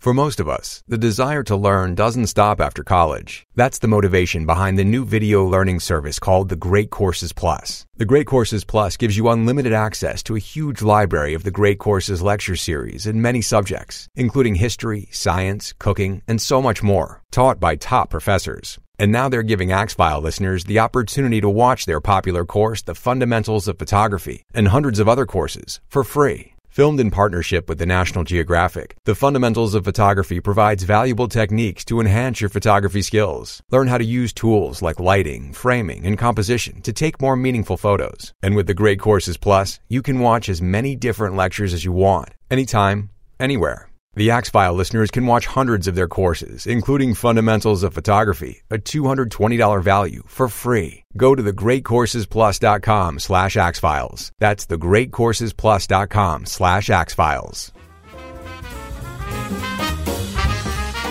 For most of us, the desire to learn doesn't stop after college. That's the motivation behind the new video learning service called the Great Courses Plus. The Great Courses Plus gives you unlimited access to a huge library of the Great Courses lecture series in many subjects, including history, science, cooking, and so much more, taught by top professors. And now they're giving Axfile listeners the opportunity to watch their popular course, The Fundamentals of Photography, and hundreds of other courses for free. Filmed in partnership with the National Geographic, The Fundamentals of Photography provides valuable techniques to enhance your photography skills. Learn how to use tools like lighting, framing, and composition to take more meaningful photos. And with the Great Courses Plus, you can watch as many different lectures as you want, anytime, anywhere. The Axfile listeners can watch hundreds of their courses, including Fundamentals of Photography, a $220 value, for free. Go to thegreatcoursesplus.com slash axfiles. That's thegreatcoursesplus.com slash axfiles.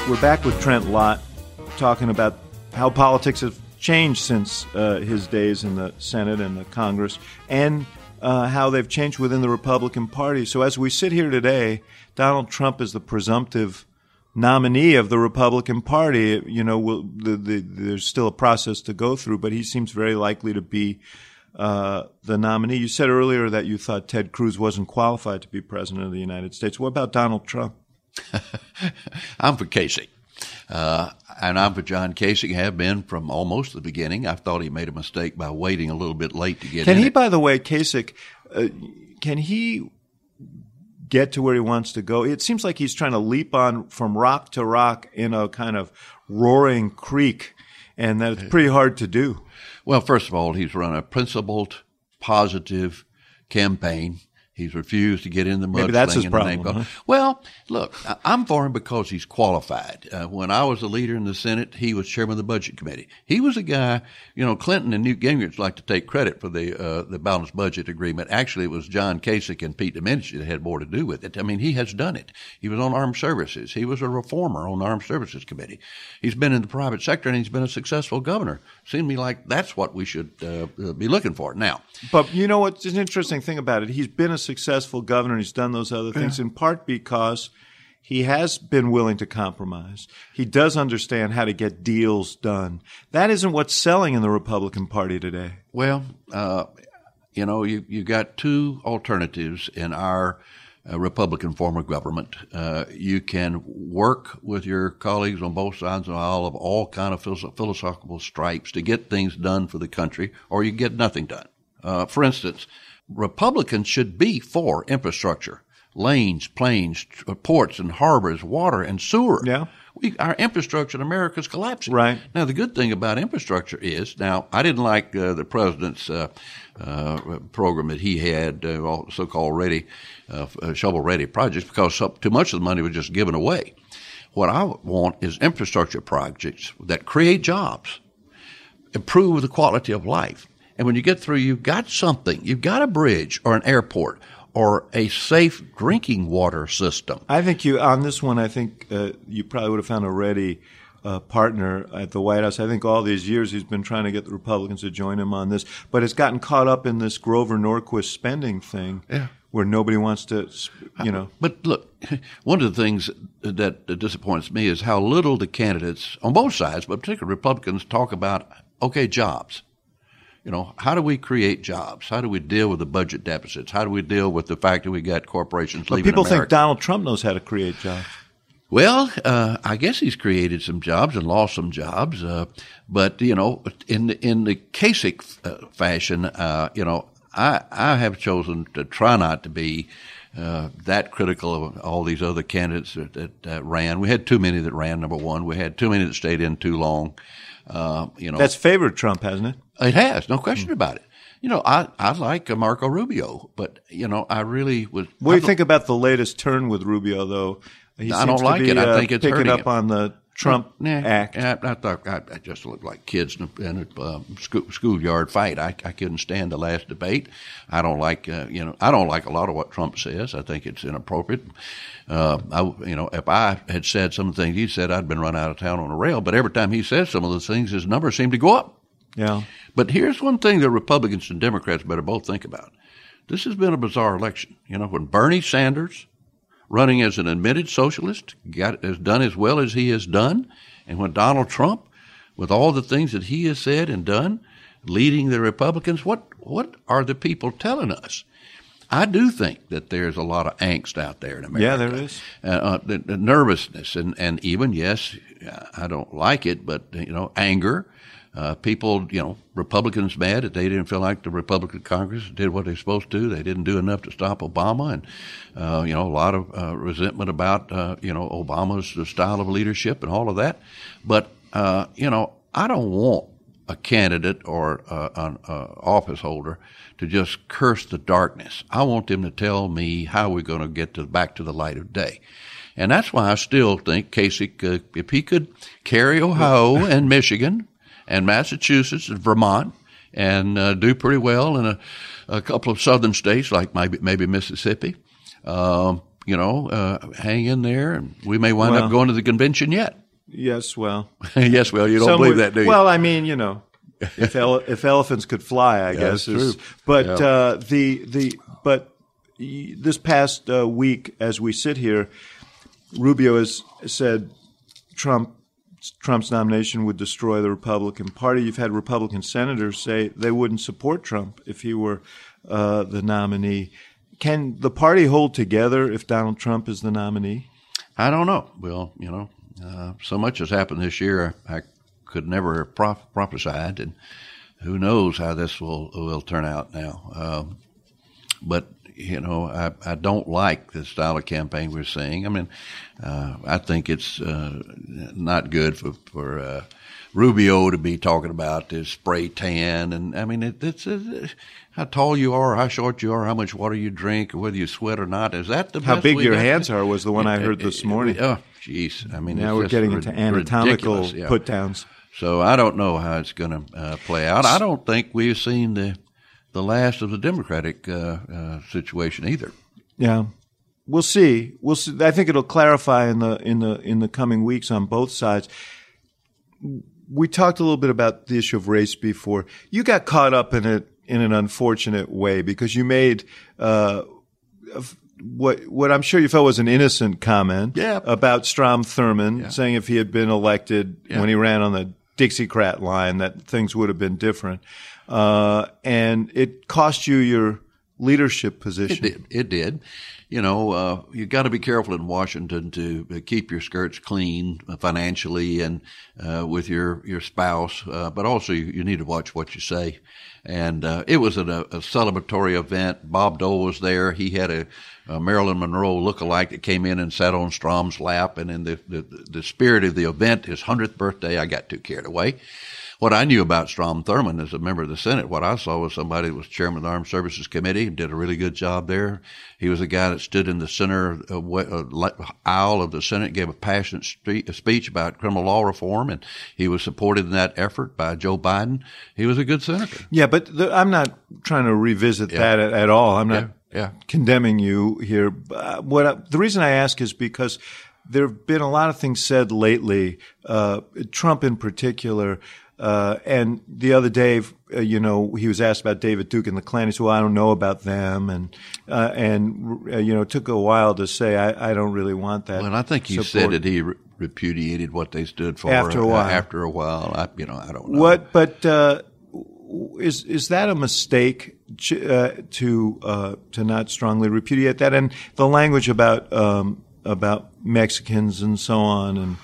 We're back with Trent Lott talking about how politics have changed since uh, his days in the Senate and the Congress and uh, how they've changed within the Republican Party. So as we sit here today, Donald Trump is the presumptive nominee of the Republican Party. You know, will, the, the, there's still a process to go through, but he seems very likely to be uh, the nominee. You said earlier that you thought Ted Cruz wasn't qualified to be president of the United States. What about Donald Trump? (laughs) I'm for Kasich. Uh, and I'm for John Kasich, have been from almost the beginning. I thought he made a mistake by waiting a little bit late to get in. Can he, it. by the way, Kasich, uh, can he get to where he wants to go? It seems like he's trying to leap on from rock to rock in a kind of roaring creek, and that it's pretty hard to do. Well, first of all, he's run a principled, positive campaign. He's refused to get in the mudslinging. Maybe that's his problem, huh? Well, look, I'm for him because he's qualified. Uh, when I was a leader in the Senate, he was chairman of the Budget Committee. He was a guy, you know, Clinton and Newt Gingrich like to take credit for the uh, the balanced budget agreement. Actually, it was John Kasich and Pete Domenici that had more to do with it. I mean, he has done it. He was on armed services. He was a reformer on the Armed Services Committee. He's been in the private sector and he's been a successful governor. Seemed to me like that's what we should uh, uh, be looking for. Now, But you know what's an interesting thing about it? He's been a successful governor and he's done those other things in part because he has been willing to compromise. He does understand how to get deals done. That isn't what's selling in the Republican Party today. Well, uh, you know, you you got two alternatives in our uh, Republican form of government. Uh, you can work with your colleagues on both sides of the aisle of all kind of philosophical stripes to get things done for the country, or you get nothing done. Uh, for instance, Republicans should be for infrastructure, lanes, planes, ports, and harbors, water and sewer. Yeah. We, our infrastructure in America is collapsing. Right. Now, the good thing about infrastructure is now I didn't like uh, the president's uh, uh, program that he had, uh, all so-called ready, uh, shovel-ready projects, because so, too much of the money was just given away. What I want is infrastructure projects that create jobs, improve the quality of life, and when you get through, you've got something. You've got a bridge or an airport or a safe drinking water system. I think you on this one. I think uh, you probably would have found a ready uh, partner at the White House. I think all these years he's been trying to get the Republicans to join him on this, but it's gotten caught up in this Grover Norquist spending thing, Yeah. where nobody wants to, you know. But look, (laughs) one of the things that disappoints me is how little the candidates on both sides, but particularly Republicans, talk about okay jobs. You know, how do we create jobs? How do we deal with the budget deficits? How do we deal with the fact that we got corporations But leaving people America? think Donald Trump knows how to create jobs. Well, uh, I guess he's created some jobs and lost some jobs, uh, but you know, in the, in the Kasich uh, fashion, uh, you know, I I have chosen to try not to be uh, that critical of all these other candidates that, that uh, ran. We had too many that ran. Number one, we had too many that stayed in too long. Uh, you know, That's favored Trump, hasn't it? It has no question about it. You know, I I like Marco Rubio, but you know, I really was. What do you think about the latest turn with Rubio, though? He I don't like be, it. I uh, think it's picking up him. on the Trump Yeah, act. I, I thought I, I just looked like kids in a, in a uh, school, schoolyard fight. I, I couldn't stand the last debate. I don't like uh, you know I don't like a lot of what Trump says. I think it's inappropriate. Uh, I, you know, if I had said some of the things he said, I'd been run out of town on a rail. But every time he says some of those things, his numbers seem to go up. Yeah. But here's one thing that Republicans and Democrats better both think about. This has been a bizarre election. You know, when Bernie Sanders, running as an admitted socialist, got has done as well as he has done, and when Donald Trump, with all the things that he has said and done, leading the Republicans, what what are the people telling us? I do think that there's a lot of angst out there in America. Yeah, there is. Uh, uh, the, the nervousness and, and even, yes, I don't like it, but, you know, anger. Uh, people, you know, Republicans mad that they didn't feel like the Republican Congress did what they're supposed to. They didn't do enough to stop Obama, and uh, you know, a lot of uh, resentment about uh, you know Obama's style of leadership and all of that. But uh, you know, I don't want a candidate or uh, an uh, office holder to just curse the darkness. I want them to tell me how we're going to get to back to the light of day. And that's why I still think Kasich, uh, if he could carry Ohio (laughs) and Michigan and Massachusetts and Vermont and uh, do pretty well in a, a couple of southern states like maybe, maybe Mississippi, um, you know, uh, hang in there and we may wind Well- up going to the convention yet. Yes. Well, (laughs) yes, well, you don't believe that, do you? Well, I mean, you know, if ele- (laughs) if elephants could fly, I guess. is- true. But Yeah. uh, the the but this past uh, week, as we sit here, Rubio has said Trump Trump's nomination would destroy the Republican Party. You've had Republican senators say they wouldn't support Trump if he were uh, the nominee. Can the party hold together if Donald Trump is the nominee? I don't know. Well, you know, uh, so much has happened this year. I could never have proph- prophesied, and who knows how this will will turn out now. Um, but you know, I, I don't like the style of campaign we're seeing. I mean, uh, I think it's uh, not good for for uh, Rubio to be talking about this spray tan, and I mean, it, it's, it's how tall you are, how short you are, how much water you drink, whether you sweat or not. Is that the how big your hands are was the one I heard this morning. Oh, jeez. I mean, now we're getting into anatomical yeah. put downs. So I don't know how it's going to uh, play out. I don't think we've seen the the last of the Democratic uh, uh, situation either. Yeah, we'll see. We'll see. I think it'll clarify in the in the in the coming weeks on both sides. We talked a little bit about the issue of race before. You got caught up in it in an unfortunate way because you made uh, what what I'm sure you felt was an innocent comment Yeah. about Strom Thurmond Yeah. saying if he had been elected Yeah. when he ran on the Dixiecrat line that things would have been different, uh, and it cost you your leadership position. It did. It did. You know, uh, you got to be careful in Washington to uh, keep your skirts clean uh, financially and uh, with your your spouse, uh, but also you, you need to watch what you say. And uh, it was at a, a celebratory event. Bob Dole was there. He had a, a Marilyn Monroe look-alike that came in and sat on Strom's lap. And in the, the the spirit of the event, his hundredth birthday, I got too carried away. What I knew about Strom Thurmond as a member of the Senate, what I saw was somebody that was chairman of the Armed Services Committee and did a really good job there. He was a guy that stood in the center of what- uh, aisle of the Senate, gave a passionate speech about criminal law reform, and he was supported in that effort by Joe Biden. He was a good senator. Yeah, but the, I'm not trying to revisit that at, at all. I'm not Yeah, yeah. condemning you here. Uh, what I, the reason I ask is because there have been a lot of things said lately, uh, Trump in particular. Uh, and the other day, uh, you know, he was asked about David Duke and the Klan. He said, "Well, I don't know about them," and uh, and uh, you know, it took a while to say, "I, I don't really want that." Well, I think he said that he re- repudiated what they stood for After a uh, while. After a while, I, you know, I don't know. What? But uh, is is that a mistake uh, to uh, to not strongly repudiate that? And the language about um, about Mexicans and so on, and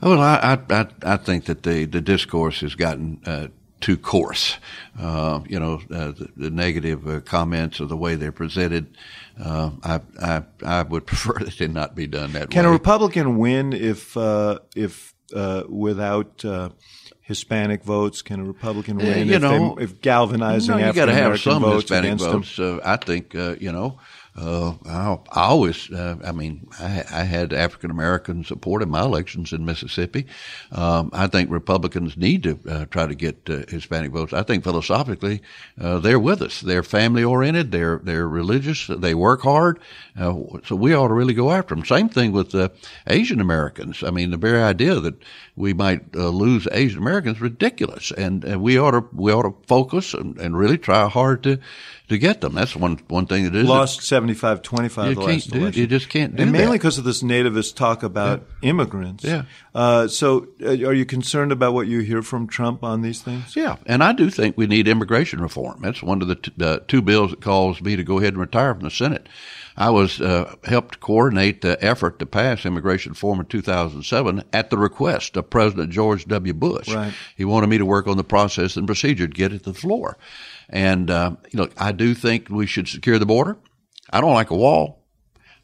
Well, I, I, I, think that the, the discourse has gotten uh, too coarse. Uh, you know, uh, the, the negative uh, comments or the way they're presented. Uh, I, I, I would (laughs) prefer that they not be done that can way. Can a Republican win if uh, if uh, without Hispanic votes? Can a Republican Yeah, win you if, know, they, if galvanizing no, you got to African have American some votes Hispanic votes. Uh, I think uh, you know. Uh, I, I always, uh, I mean, I, I had African American support in my elections in Mississippi. Um, I think Republicans need to uh, try to get uh, Hispanic votes. I think philosophically, uh, they're with us. They're family oriented. They're they're religious. They work hard. Uh, so we ought to really go after them. Same thing with Asian Americans. I mean, the very idea that we might lose Asian Americans is ridiculous, and, and we ought to we ought to focus and, and really try hard to to get them. That's one one thing that is Lost 75 25 You can't last do it. election. You just can't do it. and mainly that. because of this nativist talk about immigrants. Yeah. Uh, so, uh, are you concerned about what you hear from Trump on these things? Yeah, and I do think we need immigration reform. That's one of the t- uh, two bills that calls me to go ahead and retire from the Senate. I was uh, helped coordinate the effort to pass immigration reform in 2007 at the request of President George W. Bush. Right. He wanted me to work on the process and procedure to get it to the floor. And uh, look, I do think we should secure the border. I don't like a wall.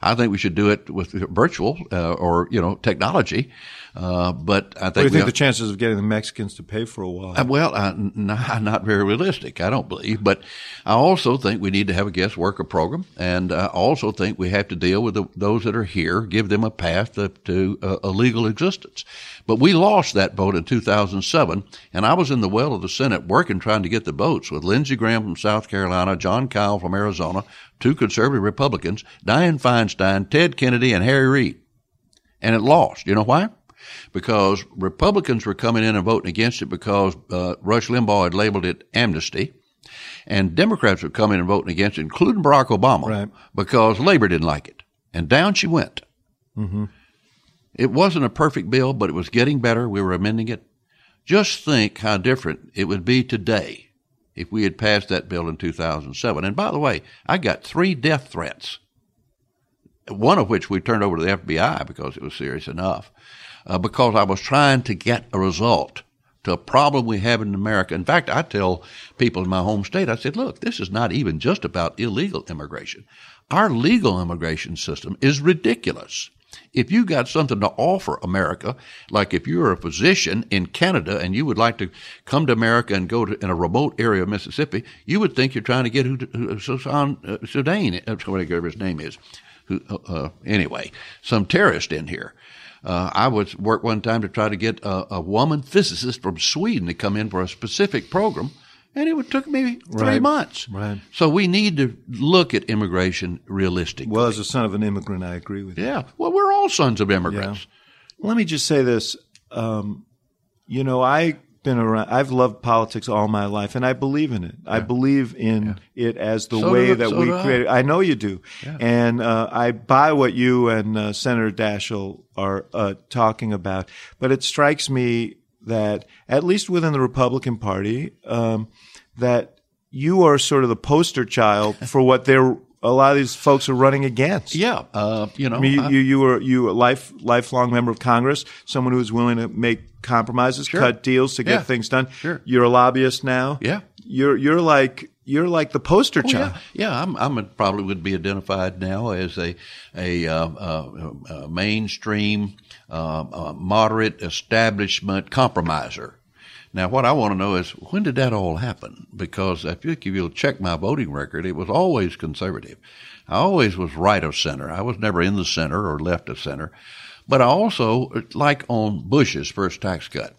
I think we should do it with virtual uh, or you know technology. Uh, but I think What do you think ought- the chances of getting the Mexicans to pay for a while? uh, well, n- not, not very realistic, I don't believe. But I also think we need to have a guest worker program, and I also think we have to deal with the, those that are here, give them a path to, to uh, a legal existence. But we lost that vote in 2007, and I was in the well of the Senate working trying to get the votes with Lindsey Graham from South Carolina, Jon Kyl from Arizona, two conservative Republicans, Dianne Feinstein, Ted Kennedy, and Harry Reid. And it lost. You know why? Because Republicans were coming in and voting against it because uh, Rush Limbaugh had labeled it amnesty, and Democrats were coming in and voting against it, including Barack Obama, Right. because labor didn't like it, and down she went. It wasn't a perfect bill, but it was getting better. We were amending it. Just think how different it would be today if we had passed that bill in 2007. And by the way, I got three death threats one of which we turned over to the FBI because it was serious enough, uh, because I was trying to get a result to a problem we have in America. In fact, I tell people in my home state, I said, look, this is not even just about illegal immigration. Our legal immigration system is ridiculous. If you got something to offer America, like if you're a physician in Canada and you would like to come to America and go to in a remote area of Mississippi, you would think you're trying to get Sudan, uh, Sudan, uh, whatever his name is. Who, uh, uh, anyway, some terrorist in here. Uh, I was work one time to try to get a, a, woman physicist from Sweden to come in for a specific program, and it took me three right. months. Right. So we need to look at immigration realistically. Well, as a son of an immigrant, I agree with you. Yeah. Well, we're all sons of immigrants. Yeah. Let me just say this. Um, you know, I been around. I've loved politics all my life, and I believe in it. Yeah. I believe in yeah. it as the so way do, that so we create. I. I know you do, yeah. and uh, I buy what you and uh, Senator Daschle are uh, talking about. But it strikes me that at least within the Republican Party, um, that you are sort of the poster child (laughs) for what they're a lot of these folks are running against. Yeah, uh, you know, I mean, you, you, you were you a life lifelong member of Congress, someone who was willing to make compromises, Sure. cut deals to get Yeah. things done. Sure. You're a lobbyist now. Yeah. You're you're like you're like the poster Oh, child. yeah, yeah. I'm, I'm a, probably would be identified now as a a, uh, uh, uh, mainstream, uh, uh, moderate establishment compromiser. Now, what I want to know is when did that all happen? Because if you- if you'll check my voting record, it was always conservative. I always was right of center. I was never in the center or left of center. But I also, like on Bush's first tax cut,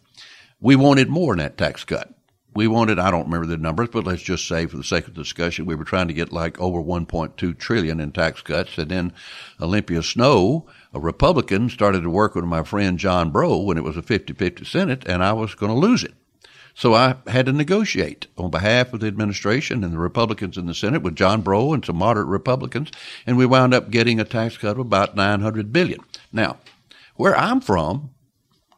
we wanted more in that tax cut. We wanted, I don't remember the numbers, but let's just say for the sake of discussion, we were trying to get like over 1.2 trillion in tax cuts. And then Olympia Snowe, a Republican, started to work with my friend John Breaux when it was a 50-50 Senate and I was going to lose it. So I had to negotiate on behalf of the administration and the Republicans in the Senate with John Breaux and some moderate Republicans, and we wound up getting a tax cut of about 900 billion. Now, where I'm from,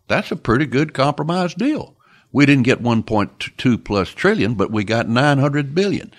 that's a pretty good compromise deal. We didn't get 1.2 plus trillion, but we got 900 billion.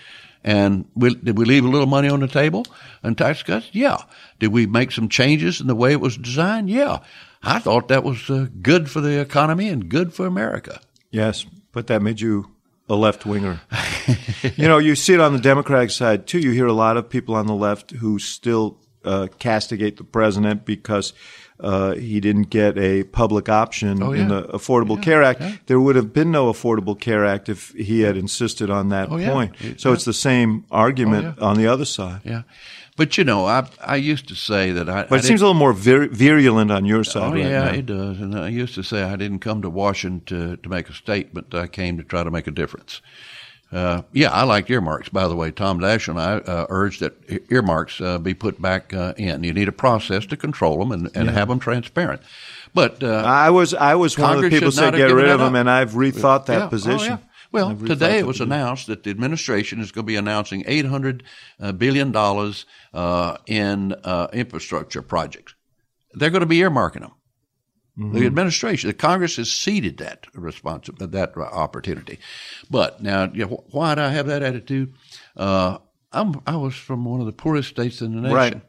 And we, did we leave a little money on the table in tax cuts? Yeah. Did we make some changes in the way it was designed? Yeah. I thought that was uh, good for the economy and good for America. Yes, but that made you a left winger. (laughs) you know, you see it on the Democratic side too. You hear a lot of people on the left who still uh, castigate the president because uh, he didn't get a public option Oh, in the Affordable Care Act. There would have been no Affordable Care Act if he had insisted on that Oh, point. Yeah. So it's the same argument Oh, on the other side. Yeah. But you know, I I used to say that I. But it seems a little more vir- virulent on your side Oh right yeah, now. it does. And I used to say I didn't come to Washington to, to make a statement. I came to try to make a difference. Uh, yeah, I liked earmarks. By the way, Tom Daschle and I uh, urged that earmarks uh, be put back uh, in. You need a process to control them and, and have them transparent. But uh, I was I was one of the people said get rid of them, up. and I've rethought that Yeah. Oh, position. yeah. Well, today it was announced that the administration is going to be announcing eight hundred uh, billion dollars uh, in uh, infrastructure projects. They're going to be earmarking them. Mm-hmm. The administration, the Congress has ceded that responsibility, that opportunity. But now, you know, why do I have that attitude? Uh, I'm, I was from one of the poorest states in the nation. Right.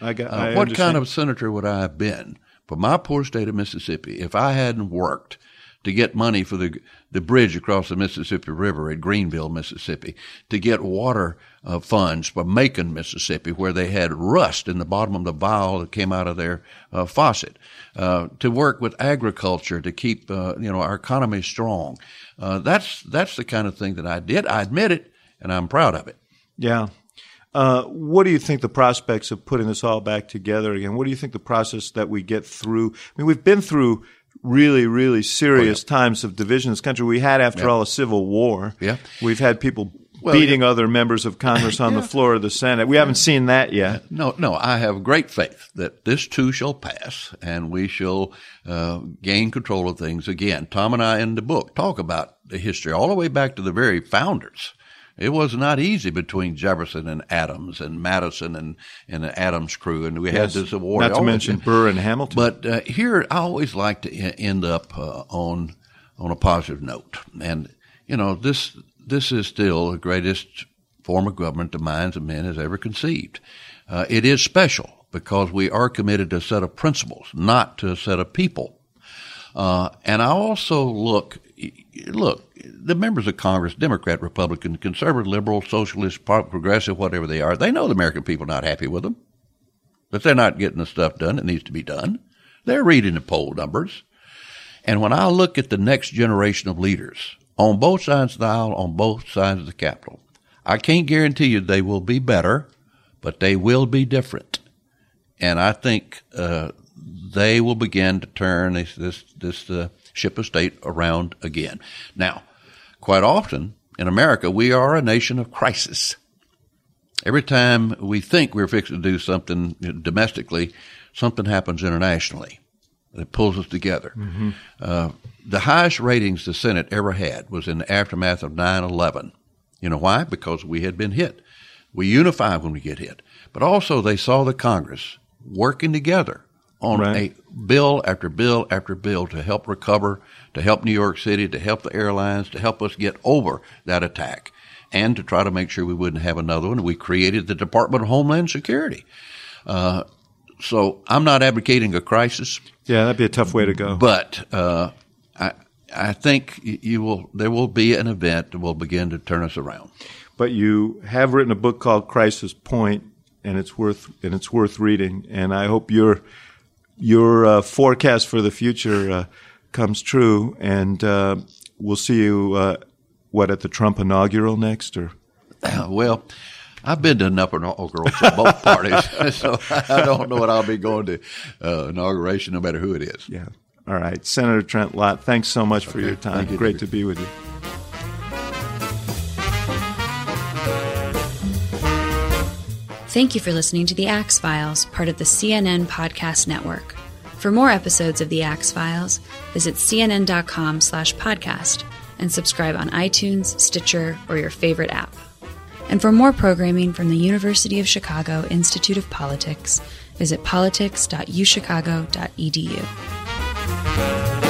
I got. Uh, I what understand. kind of senator would I have been for my poor state of Mississippi if I hadn't worked to get money for the the bridge across the Mississippi River at Greenville, Mississippi, to get water uh, funds for Macon, Mississippi, where they had rust in the bottom of the vial that came out of their uh, faucet, uh, to work with agriculture to keep uh, you know our economy strong. Uh, that's that's the kind of thing that I did. I admit it, and I'm proud of it. Yeah. Uh, what do you think the prospects of putting this all back together again? What do you think the process that we get through? I mean, we've been through really, really serious times of division in this country. We had, after all, a civil war. Yeah. We've had people Well, beating other members of Congress on the floor of the Senate. We haven't seen that yet. No, no, I have great faith that this too shall pass and we shall uh, gain control of things again. Tom and I in the book talk about the history all the way back to the very founders. It was not easy between Jefferson and Adams and Madison and, and the Adams crew, and we Yes. had this award. Not to the- mention Burr and Hamilton. But uh, here, I always like to end up uh, on on a positive note, and you know this this is still the greatest form of government the minds of men has ever conceived. Uh, it is special because we are committed to a set of principles, not to a set of people. Uh, and I also look, look, the members of Congress, Democrat, Republican, conservative, liberal, socialist, progressive, whatever they are, they know the American people are not happy with them. but they're not getting the stuff done that needs to be done. They're reading the poll numbers. And when I look at the next generation of leaders on both sides of the aisle, on both sides of the Capitol, I can't guarantee you they will be better, but they will be different. And I think uh, they will begin to turn this this, this uh, ship of state around again. Now, quite often in America, we are a nation of crisis. Every time we think we're fixing to do something domestically, something happens internationally that pulls us together. Mm-hmm. Uh, the highest ratings the Senate ever had was in the aftermath of 9 11. You know why? Because we had been hit. We unify when we get hit. But also, they saw the Congress working together on right. a bill after bill after bill to help recover, to help New York City, to help the airlines, to help us get over that attack, and to try to make sure we wouldn't have another one. We created the Department of Homeland Security. Uh, so I'm not advocating a crisis. Yeah, that'd be a tough way to go. But uh, I I think you will there will be an event that will begin to turn us around. But you have written a book called Crisis Point, and it's worth and it's worth reading. And I hope your your uh, forecast for the future uh, comes true. And uh, we'll see you uh, what at the Trump inaugural next, or (clears throat) well. I've been to enough inaugurals at both (laughs) parties, (laughs) so I don't know what I'll be going to uh, inauguration, no matter who it is. Yeah. All right, Senator Trent Lott, thanks so much for your time. You, Great to be with you. Thank you for listening to the Axe Files, part of the CNN Podcast Network. For more episodes of the Axe Files, visit cnn.com slash podcast and subscribe on iTunes, Stitcher, or your favorite app. And for more programming from the University of Chicago Institute of Politics, visit politics.uchicago.edu.